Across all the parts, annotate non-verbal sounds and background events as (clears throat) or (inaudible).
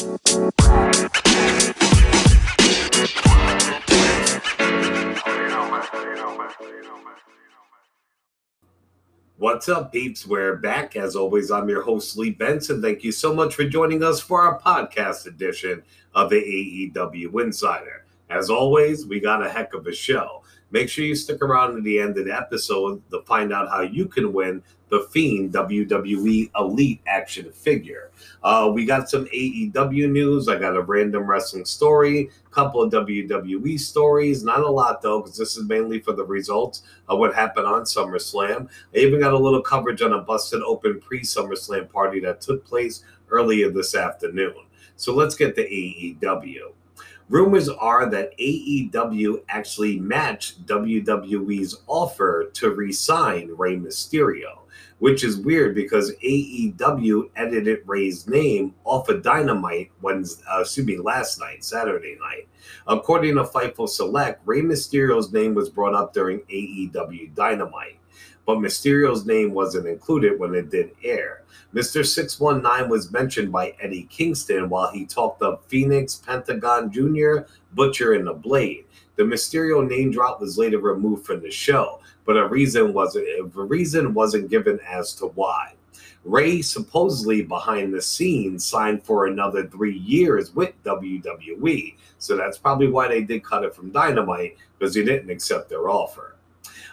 What's up, peeps? We're back. As always, I'm your host, Lee Benson. Thank you so much for joining us for our podcast edition of the AEW Insider. As always, we got a heck of a show. Make sure you stick around to the end of the episode to find out how you can win the Fiend WWE Elite action figure. Uh, we got some AEW news. I got a random wrestling story, couple of WWE stories. Not a lot though, because this is mainly for the results of what happened on SummerSlam. I even got a little coverage on a busted open pre SummerSlam party that took place earlier this afternoon. So let's get to AEW. Rumors are that AEW actually matched WWE's offer to re sign Rey Mysterio which is weird because AEW edited Rey's name off of Dynamite Wednesday, uh, excuse me, last night, Saturday night. According to Fightful Select, Rey Mysterio's name was brought up during AEW Dynamite, but Mysterio's name wasn't included when it did air. Mr. 619 was mentioned by Eddie Kingston while he talked of Fenix, Pentagon Jr., Butcher, and The Blade. The Mysterio name drop was later removed from the show but a reason wasn't a reason wasn't given as to why. Rey supposedly behind the scenes signed for another three years with WWE, so that's probably why they did cut it from Dynamite because he didn't accept their offer.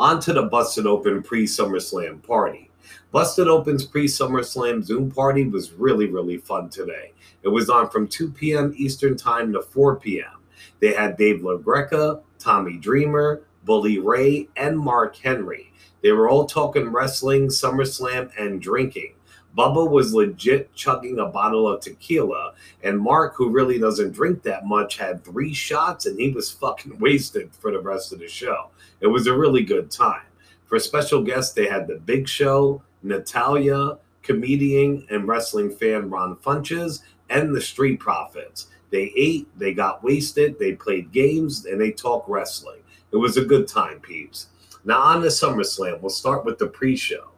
On to the Busted Open pre SummerSlam party. Busted Open's pre SummerSlam Zoom party was really, really fun today. It was on from 2 p.m. Eastern Time to 4 p.m. They had Dave LaGreca, Tommy Dreamer, Bully Ray, and Mark Henry. They were all talking wrestling, SummerSlam, and drinking. Bubba was legit chugging a bottle of tequila, and Mark, who really doesn't drink that much, had three shots and he was fucking (laughs) wasted for the rest of the show. It was a really good time. For special guests, they had The Big Show, Natalya, comedian and wrestling fan Ron Funches, and the Street Profits. They ate, they got wasted, they played games, and they talked wrestling. It was a good time, peeps. Now on to SummerSlam, we'll start with the pre-show.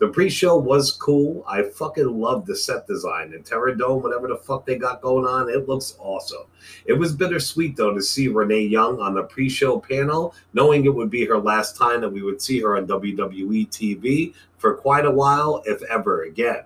The pre-show was cool. I fucking love the set design and Terror Dome, whatever the fuck they got going on. It looks awesome. It was bittersweet though to see Renee Young on the pre-show panel, knowing it would be her last time that we would see her on WWE TV for quite a while, if ever again.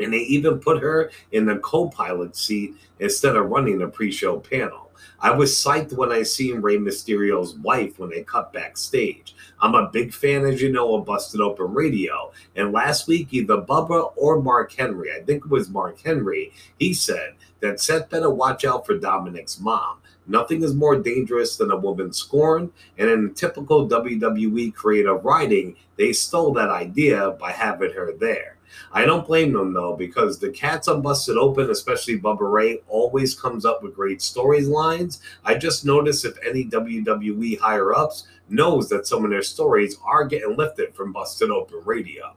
And they even put her in the co-pilot seat instead of running the pre-show panel. I was psyched when I seen Rey Mysterio's wife when they cut backstage. I'm a big fan, as you know, of Busted Open Radio. And last week, either Bubba or Mark Henry, I think it was Mark Henry, he said that Seth better watch out for Dominic's mom. Nothing is more dangerous than a woman scorned. And in typical WWE creative writing, they stole that idea by having her there. I don't blame them though, because the cats on Busted Open, especially Bubba Ray, always comes up with great storylines. I just noticed if any WWE higher ups knows that some of their stories are getting lifted from Busted Open Radio.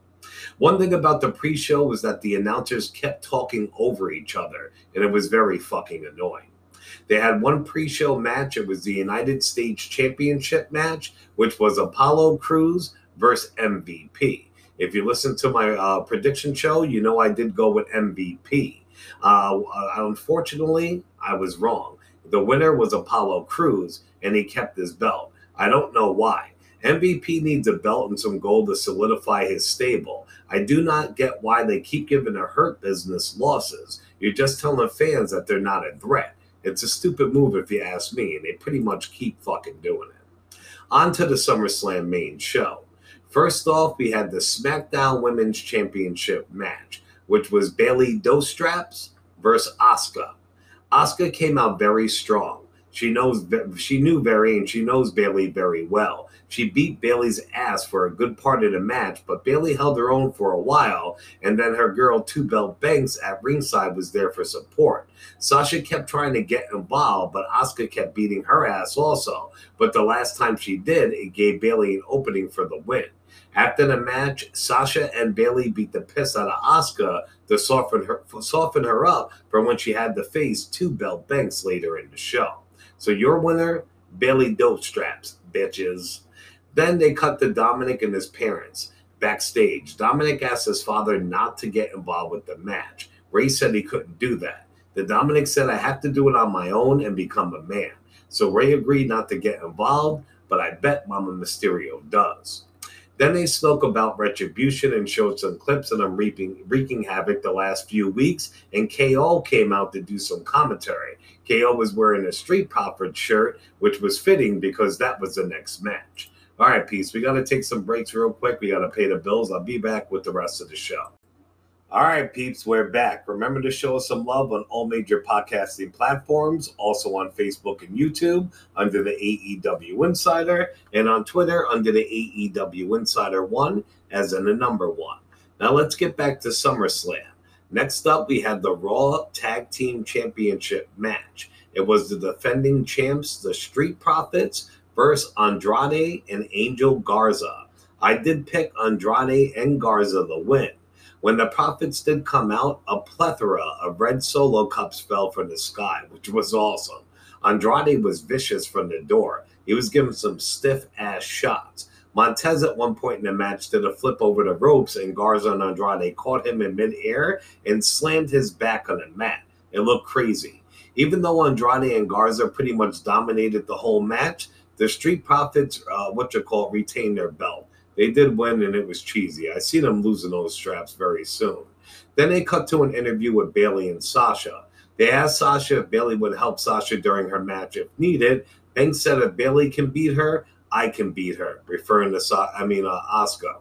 One thing about the pre-show was that the announcers kept talking over each other, and it was very fucking annoying. They had one pre-show match. It was the United States Championship match, which was Apollo Crews versus MVP. If you listen to my uh, prediction show, you know I did go with MVP. Uh, uh, unfortunately, I was wrong. The winner was Apollo Crews, and he kept his belt. I don't know why. MVP needs a belt and some gold to solidify his stable. I do not get why they keep giving a hurt business losses. You're just telling fans that they're not a threat. It's a stupid move if you ask me, and they pretty much keep fucking doing it. On to the SummerSlam main show. First off, we had the SmackDown Women's Championship match, which was Bayley Dostraps versus Asuka. Asuka came out very strong. She knows she knew very and she knows Bayley very well. She beat Bayley's ass for a good part of the match, but Bayley held her own for a while, and then her girl Two Belt Banks at ringside was there for support. Sasha kept trying to get involved, but Asuka kept beating her ass also. But the last time she did, it gave Bayley an opening for the win. After the match, Sasha and Bayley beat the piss out of Asuka to soften her soften her up for when she had to face two belt banks later in the show. So your winner, Bayley Dope Straps, bitches. Then they cut to Dominic and his parents backstage. Dominic asked his father not to get involved with the match. Rey said he couldn't do that. Then Dominic said, I have to do it on my own and become a man. So Rey agreed not to get involved, but I bet Mama Mysterio does. Then they spoke about retribution and showed some clips of them reaping, wreaking havoc the last few weeks. And KO came out to do some commentary. KO was wearing a Street Profit shirt, which was fitting because that was the next match. All right, peace. We got to take some breaks real quick. We got to pay the bills. I'll be back with the rest of the show. All right, peeps, we're back. Remember to show us some love on all major podcasting platforms, also on Facebook and YouTube under the AEW Insider, and on Twitter under the AEW Insider 1 as in the number one. Now let's get back to SummerSlam. Next up, we had the Raw Tag Team Championship match. It was the defending champs, the Street Profits, versus Andrade and Angel Garza. I did pick Andrade and Garza the win. When the profits did come out, a plethora of red solo cups fell from the sky, which was awesome. Andrade was vicious from the door. He was giving some stiff ass shots. Montez at one point in the match did a flip over the ropes, and Garza and Andrade caught him in midair and slammed his back on the mat. It looked crazy. Even though Andrade and Garza pretty much dominated the whole match, the Street Profits, uh, what you call, retained their belt. They did win, and it was cheesy. I see them losing those straps very soon. Then they cut to an interview with Bayley and Sasha. They asked Sasha if Bayley would help Sasha during her match if needed. Banks said if Bayley can beat her, I can beat her, referring to Sa- I mean uh, Asuka.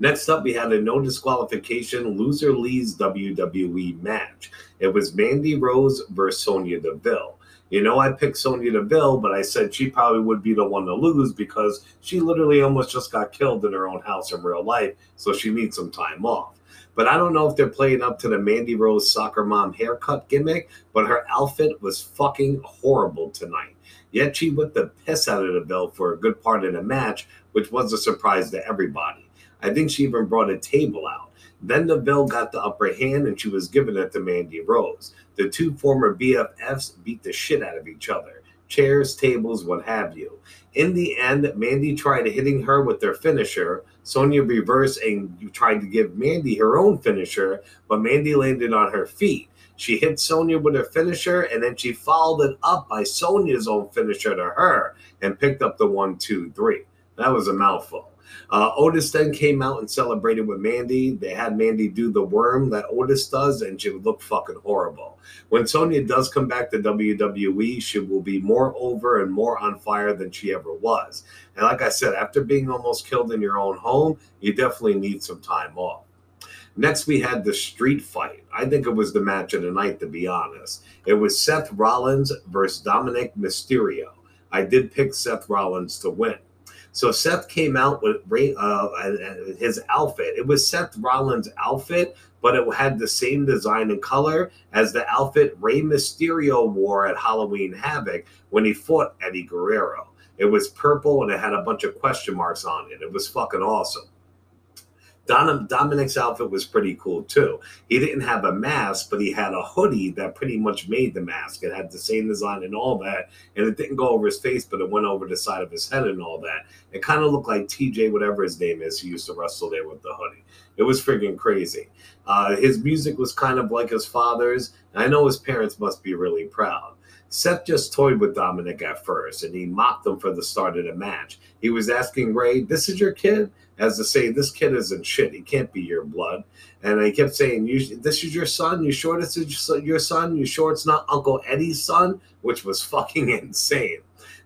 Next up, we had a no disqualification loser leads WWE match. It was Mandy Rose versus Sonya Deville. You know, I picked Sonya Deville, but I said she probably would be the one to lose because she literally almost just got killed in her own house in real life, so she needs some time off. But I don't know if they're playing up to the Mandy Rose soccer mom haircut gimmick, but her outfit was fucking horrible tonight. Yet she whipped the piss out of the Deville for a good part of the match, which was a surprise to everybody. I think she even brought a table out. Then Deville got the upper hand and she was giving it to Mandy Rose. The two former BFFs beat the shit out of each other chairs, tables, what have you. In the end, Mandy tried hitting her with their finisher. Sonya reversed and tried to give Mandy her own finisher, but Mandy landed on her feet. She hit Sonya with her finisher, and then she followed it up by Sonya's own finisher to her and picked up the one, two, three. That was a mouthful. Uh, Otis then came out and celebrated with Mandy. They had Mandy do the worm that Otis does, and she would look fucking horrible. When Sonya does come back to WWE, she will be more over and more on fire than she ever was. And like I said, after being almost killed in your own home, you definitely need some time off. Next, we had the street fight. I think it was the match of the night, to be honest. It was Seth Rollins versus Dominic Mysterio. I did pick Seth Rollins to win. So Seth came out with uh, his outfit. It was Seth Rollins' outfit, but it had the same design and color as the outfit Rey Mysterio wore at Halloween Havoc when he fought Eddie Guerrero. It was purple and it had a bunch of question marks on it. It was fucking awesome. Don, Dominic's outfit was pretty cool too. He didn't have a mask, but he had a hoodie that pretty much made the mask. It had the same design and all that, and it didn't go over his face, but it went over the side of his head and all that. It kind of looked like TJ, whatever his name is, he used to wrestle there with the hoodie. It was freaking crazy. Uh, his music was kind of like his father's. I know his parents must be really proud. Seth just toyed with Dominic at first, and he mocked him for the start of the match. He was asking Rey, "This is your kid?" as to say, this kid isn't shit. He can't be your blood. And I kept saying, this is your son. You sure this is your son? You sure it's not Uncle Eddie's son? Which was fucking (laughs) insane.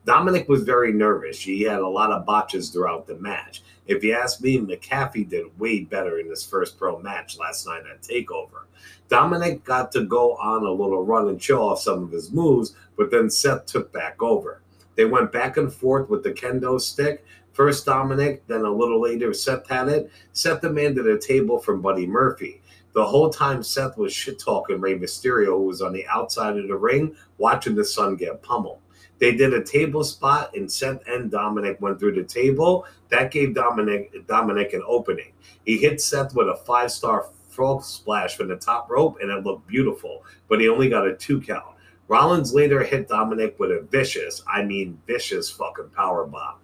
Dominic was very nervous. He had a lot of botches throughout the match. If you ask me, McAfee did way better in his first pro match last night at TakeOver. Dominic got to go on a little run and show off some of his moves, but then Seth took back over. They went back and forth with the kendo stick, First Dominic, then a little later Seth had it. Seth demanded a table from Buddy Murphy. The whole time Seth was shit talking Rey Mysterio, who was on the outside of the ring watching the son get pummeled. They did a table spot, and Seth and Dominic went through the table. That gave Dominic Dominic an opening. He hit Seth with a five star frog splash from the top rope, and it looked beautiful. But he only got a two count. Rollins later hit Dominic with a vicious, I mean vicious fucking power bomb.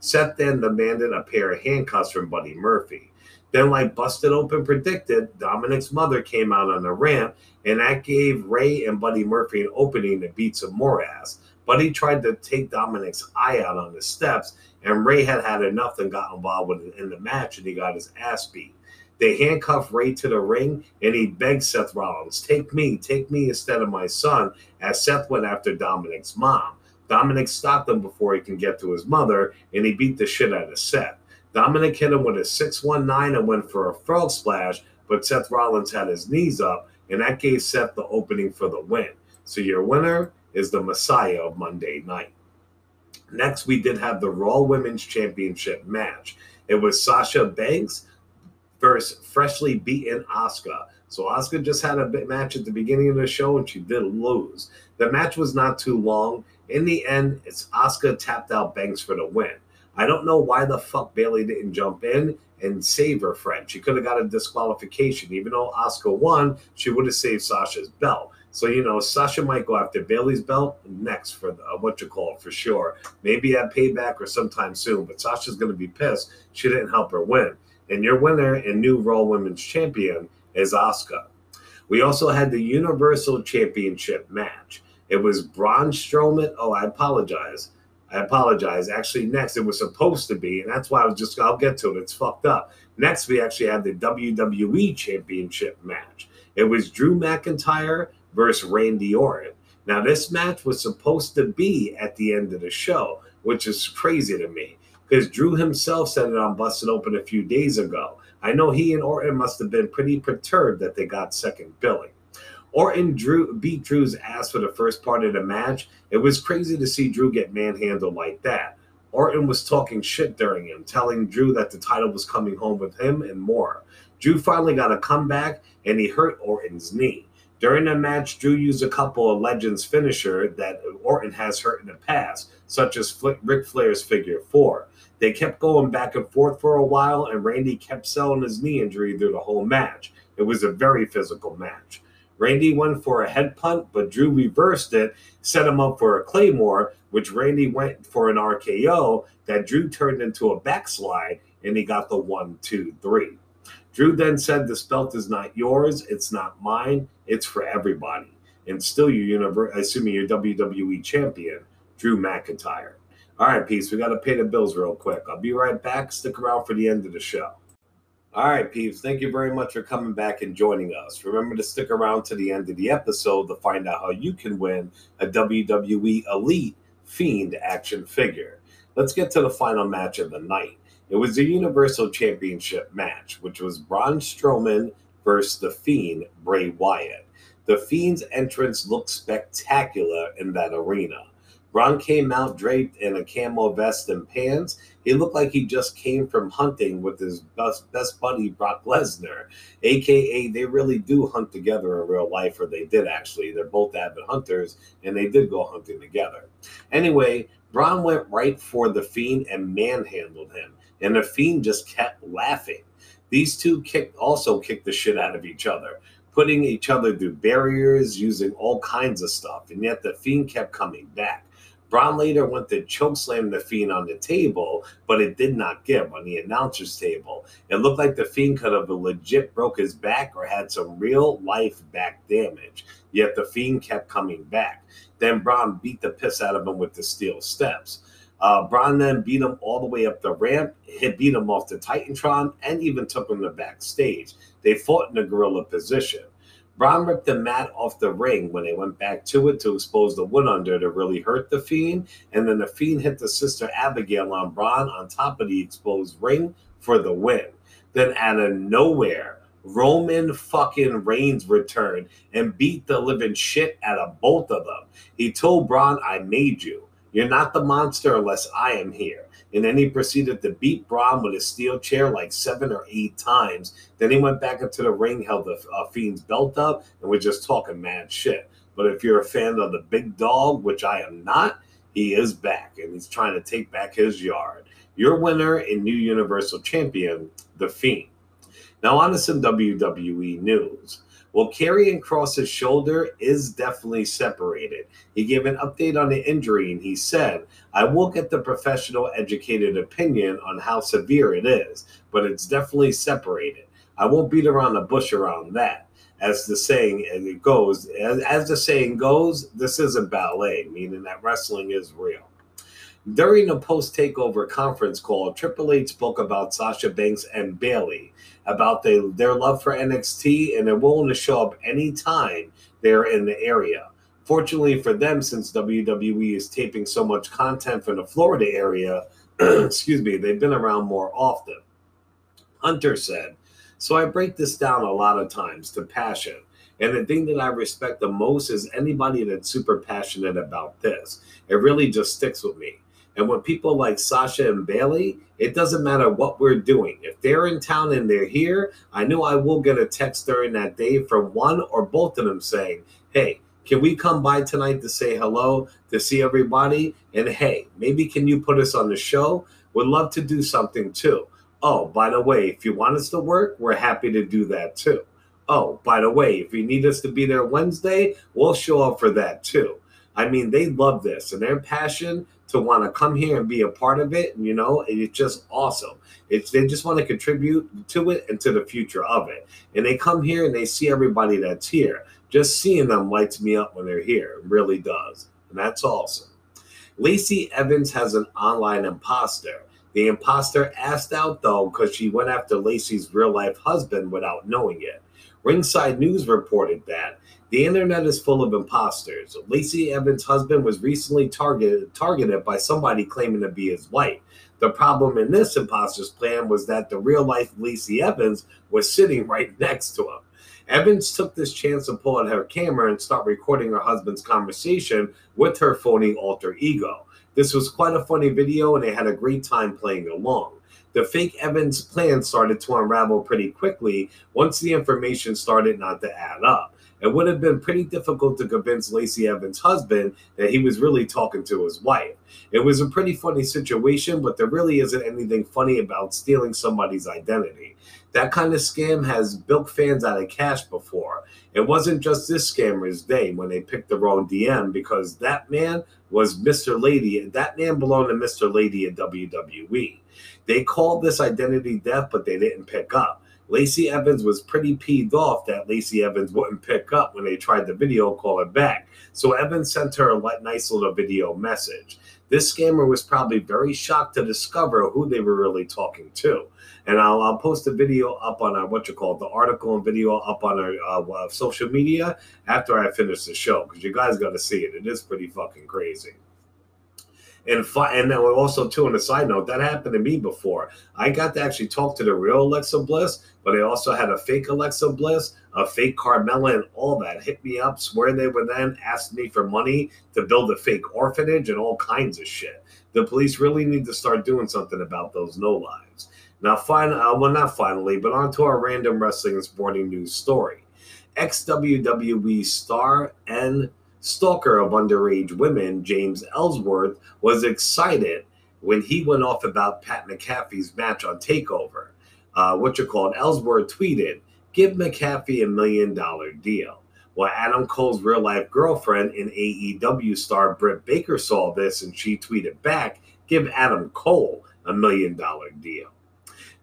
Seth then demanded a pair of handcuffs from Buddy Murphy. Then, like Busted Open predicted, Dominic's mother came out on the ramp, and that gave Rey and Buddy Murphy an opening to beat some more ass. Buddy tried to take Dominic's eye out on the steps, and Rey had had enough and got involved with it in the match, and he got his ass beat. They handcuffed Rey to the ring, and he begged Seth Rollins, "Take me, take me instead of my son." As Seth went after Dominic's mom, Dominic stopped him before he can get to his mother, and he beat the shit out of Seth. Dominic hit him with a 619 and went for a frog splash, but Seth Rollins had his knees up, and that gave Seth the opening for the win. So your winner is the Messiah of Monday night. Next, we did have the Raw Women's Championship match. It was Sasha Banks versus freshly beaten Asuka. So Asuka just had a match at the beginning of the show and she did lose. The match was not too long. In the end, it's Asuka tapped out Banks for the win. I don't know why the fuck Bayley didn't jump in and save her friend. She could have got a disqualification. Even though Asuka won, she would have saved Sasha's belt. So, you know, Sasha might go after Bayley's belt next for the, uh, what you call it for sure. Maybe at payback or sometime soon. But Sasha's going to be pissed. She didn't help her win. And your winner and new Raw Women's Champion is Asuka. We also had the Universal Championship match. It was Braun Strowman. Oh, I apologize. I apologize. Actually, next it was supposed to be, and that's why I was just, I'll get to it. It's fucked up. Next, we actually had the WWE Championship match. It was Drew McIntyre versus Randy Orton. Now, this match was supposed to be at the end of the show, which is crazy to me because Drew himself said it on Busted Open a few days ago. I know he and Orton must have been pretty perturbed that they got second billing. Orton Drew beat Drew's ass for the first part of the match. It was crazy to see Drew get manhandled like that. Orton was talking shit during him, telling Drew that the title was coming home with him and more. Drew finally got a comeback and he hurt Orton's knee. During the match, Drew used a couple of Legends finisher that Orton has hurt in the past, such as Ric Flair's figure four. They kept going back and forth for a while, and Randy kept selling his knee injury through the whole match. It was a very physical match. Randy went for a head punt, but Drew reversed it, set him up for a Claymore, which Randy went for an RKO that Drew turned into a backslide, and he got the one, two, three. Drew then said, This belt is not yours, it's not mine, it's for everybody. And still, your universe, assuming you're WWE champion, Drew McIntyre. All right, peeps, We got to pay the bills real quick. I'll be right back. Stick around for the end of the show. All right, peeps, thank you very much for coming back and joining us. Remember to stick around to the end of the episode to find out how you can win a WWE Elite Fiend action figure. Let's get to the final match of the night. It was a Universal Championship match, which was Braun Strowman versus The Fiend, Bray Wyatt. The Fiend's entrance looked spectacular in that arena. Braun came out draped in a camo vest and pants. He looked like he just came from hunting with his best, best buddy, Brock Lesnar. AKA, they really do hunt together in real life, or they did actually. They're both avid hunters, and they did go hunting together. Anyway, Braun went right for the Fiend and manhandled him, and the Fiend just kept laughing. These two kicked, also kicked the shit out of each other putting each other through barriers, using all kinds of stuff, and yet the Fiend kept coming back. Braun later went to chokeslam the Fiend on the table, but it did not give on the announcer's table. It looked like the Fiend could have legit broke his back or had some real life back damage. Yet the Fiend kept coming back. Then Braun beat the piss out of him with the steel steps. Uh, Braun then beat him all the way up the ramp, hit beat him off the Titantron, and even took him to backstage. They fought in a gorilla position. Braun ripped the mat off the ring when they went back to it to expose the wood under to really hurt the Fiend. And then the Fiend hit the sister Abigail on Braun on top of the exposed ring for the win. Then out of nowhere, Roman fucking Reigns returned and beat the living shit out of both of them. He told Braun, I made you. You're not the monster unless I am here and then he proceeded to beat Braun with a steel chair like seven or eight times. Then he went back into the ring, held the uh, Fiend's belt up, and we're just talking mad shit. But if you're a fan of the big dog, which I am not, he is back and he's trying to take back his yard. Your winner and new Universal Champion, The Fiend. Now, on to some WWE news. Well, Karrion Kross's shoulder is definitely separated. He gave an update on the injury and he said, I will get the professional, educated opinion on how severe it is, but it's definitely separated. I won't beat around the bush around that. As the saying it goes, as, as the saying goes, this isn't ballet, meaning that wrestling is real. During a post takeover conference call, Triple H spoke about Sasha Banks and Bayley, about the, their love for NXT, and they're willing to show up anytime they're in the area. Fortunately for them, since WWE is taping so much content from the Florida area, (clears throat) excuse me, they've been around more often. Hunter said, So I break this down a lot of times to passion. And the thing that I respect the most is anybody that's super passionate about this. It really just sticks with me. And when people like Sasha and Bayley, it doesn't matter what we're doing. If they're in town and they're here, I know I will get a text during that day from one or both of them saying, Hey, can we come by tonight to say hello, to see everybody? And hey, maybe can you put us on the show? Would love to do something too. Oh, by the way, if you want us to work, we're happy to do that too. Oh, by the way, if you need us to be there Wednesday, we'll show up for that too. I mean, they love this and their passion to want to come here and be a part of it. You know, it's just awesome. It's they just want to contribute to it and to the future of it. And they come here and they see everybody that's here. Just seeing them lights me up when they're here. It really does. And that's awesome. Lacey Evans has an online imposter. The imposter asked out though because she went after Lacey's real life husband without knowing it. Ringside News reported that the internet is full of imposters. Lacey Evans' husband was recently targeted targeted by somebody claiming to be his wife. The problem in this imposter's plan was that the real life Lacey Evans was sitting right (laughs) next to him. Evans took this chance to pull out her camera and start recording her husband's conversation with her phony alter ego. This was quite a funny video, and they had a great time playing along. The fake Evans plan started to unravel pretty quickly once the information started not to add up. It would have been pretty difficult to convince Lacey Evans' husband that he was really talking to his wife. It was a pretty funny situation, but there really isn't anything funny about stealing somebody's identity. That kind of scam has bilked fans out of cash before. It wasn't just this scammer's day when they picked the wrong DM because that man was Mr. Lady. And that man belonged to Mr. Lady at WWE. They called this identity theft, but they didn't pick up. Lacey Evans was pretty peeved off that Lacey Evans wouldn't pick up when they tried the video call her back. So Evans sent her a nice little video message. This scammer was probably very shocked to discover who they were really talking to. And I'll, I'll post a video up on our what you call it, the article and video up on our uh, social media after I finish the show because you guys got to see it. It is pretty fucking crazy. And fi- and also too on a side note, that happened to me before. I got to actually talk to the real Alexa Bliss, but I also had a fake Alexa Bliss, a fake Carmella, and all that hit me up, swear they were then asked me for money to build a fake orphanage and all kinds of shit. The police really need to start doing something about those no lives. Now, fine, uh, well, not finally, but on to our random wrestling and sporting news story. Ex WWE star and stalker of underage women, James Ellsworth, was excited when he went off about Pat McAfee's match on TakeOver. Uh, what you call it? Ellsworth tweeted, "Give McAfee a million dollar deal." Well, Adam Cole's real life girlfriend and AEW star Britt Baker saw this and she tweeted back, "Give Adam Cole a million dollar deal."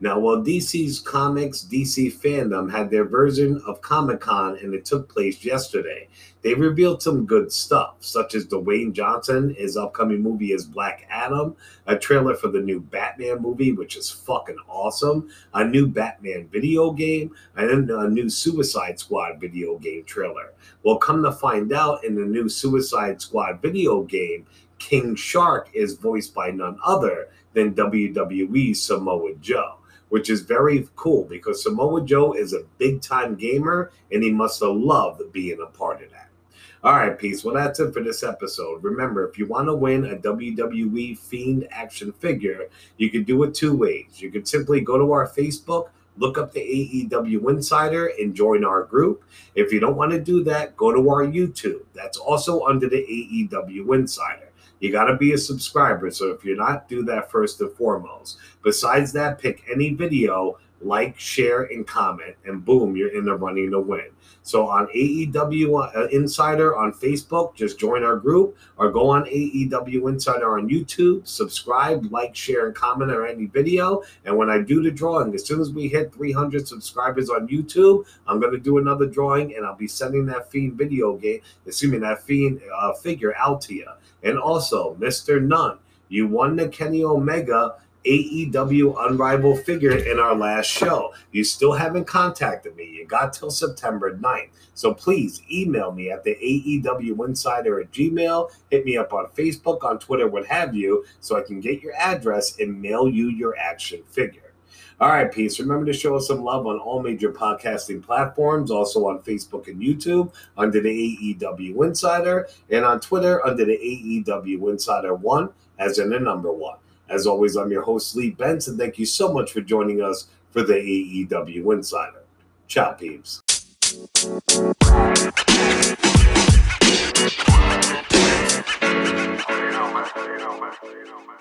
Now, while DC's comics, DC fandom had their version of Comic Con and it took place yesterday, they revealed some good stuff, such as Dwayne Johnson, his upcoming movie is Black Adam, a trailer for the new Batman movie, which is fucking awesome, a new Batman video game, and a new Suicide Squad video game trailer. Well, come to find out, in the new Suicide Squad video game, King Shark is voiced by none other than WWE Samoa Joe which is very cool because Samoa Joe is a big time gamer and he must have loved being a part of that. All right, peace. Well, that's it for this episode. Remember, if you want to win a WWE Fiend action figure, you can do it two ways. You can simply go to our Facebook, look up the AEW Insider, and join our group. If you don't want to do that, go to our YouTube. That's also under the AEW Insider. You got to be a subscriber. So if you're not, do that first and foremost. Besides that, pick any video like, share, and comment, and boom, you're in the running to win. So on AEW uh, Insider on Facebook, just join our group or go on AEW Insider on YouTube, subscribe, like, share, and comment on any video. And when I do the drawing, as soon as we hit 300 subscribers on YouTube, I'm going to do another drawing and I'll be sending that Fiend video game, me, that Fiend uh, figure out to you. And also, Mr. Nunn, you won the Kenny Omega AEW Unrivaled figure in our last show. You still haven't contacted me. You got till September 9th. So please email me at the AEW Insider at Gmail. Hit me up on Facebook, on Twitter, what have you, so I can get your address and mail you your action figure. All right, peace. Remember to show us some love on all major podcasting platforms, also on Facebook and YouTube under the AEW Insider, and on Twitter under the AEW Insider 1, as in the number one. As always, I'm your host, Lee Benson. Thank you so much for joining us for the AEW Insider. Ciao, peeps. You know, man. You know, man. You know, man.